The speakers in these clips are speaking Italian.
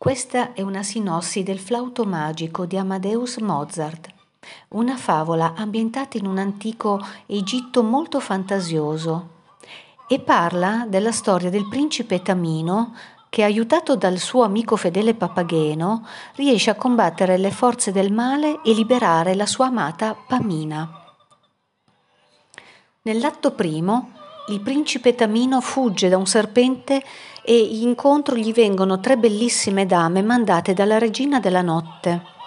Questa è una sinossi del flauto magico di Amadeus Mozart, una favola ambientata in un antico Egitto molto fantasioso e parla della storia del principe Tamino che, aiutato dal suo amico fedele Papageno, riesce a combattere le forze del male e liberare la sua amata Pamina. Nell'atto primo, il principe Tamino fugge da un serpente e incontro gli vengono tre bellissime dame mandate dalla regina della notte.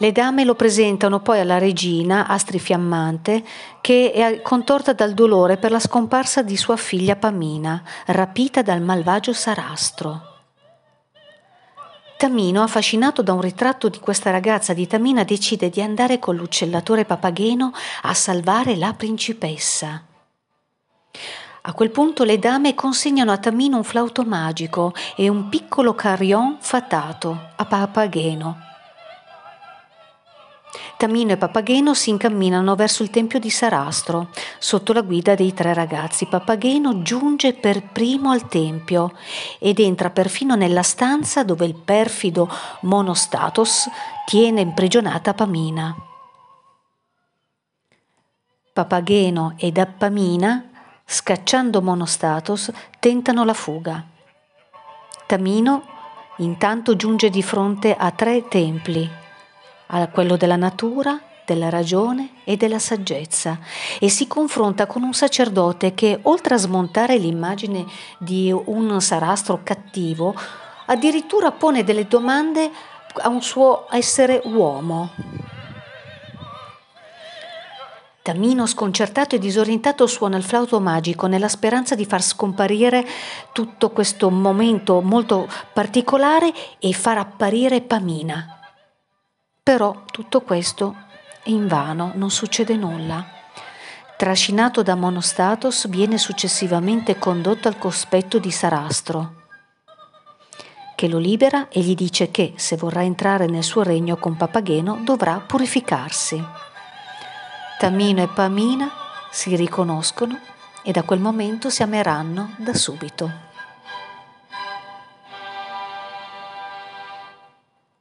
Le dame lo presentano poi alla regina, Astri Fiammante, che è contorta dal dolore per la scomparsa di sua figlia Pamina, rapita dal malvagio Sarastro. Tamino, affascinato da un ritratto di questa ragazza di Tamina, decide di andare con l'uccellatore Papageno a salvare la principessa. A quel punto le dame consegnano a Tamino un flauto magico e un piccolo carillon fatato a Papageno. Tamino e Papageno si incamminano verso il tempio di Sarastro. Sotto la guida dei tre ragazzi, Papageno giunge per primo al tempio ed entra perfino nella stanza dove il perfido Monostatos tiene imprigionata Pamina. Papageno ed Appamina Scacciando Monostatos, tentano la fuga. Tamino intanto giunge di fronte a tre templi, a quello della natura, della ragione e della saggezza e si confronta con un sacerdote che, oltre a smontare l'immagine di un sarastro cattivo, addirittura pone delle domande a un suo essere uomo. Tamino, sconcertato e disorientato, suona il flauto magico nella speranza di far scomparire tutto questo momento molto particolare e far apparire Pamina. Però tutto questo è invano, non succede nulla. Trascinato da Monostatos, viene successivamente condotto al cospetto di Sarastro, che lo libera e gli dice che, se vorrà entrare nel suo regno con Papageno, dovrà purificarsi. Tamino e Pamina si riconoscono e da quel momento si ameranno da subito.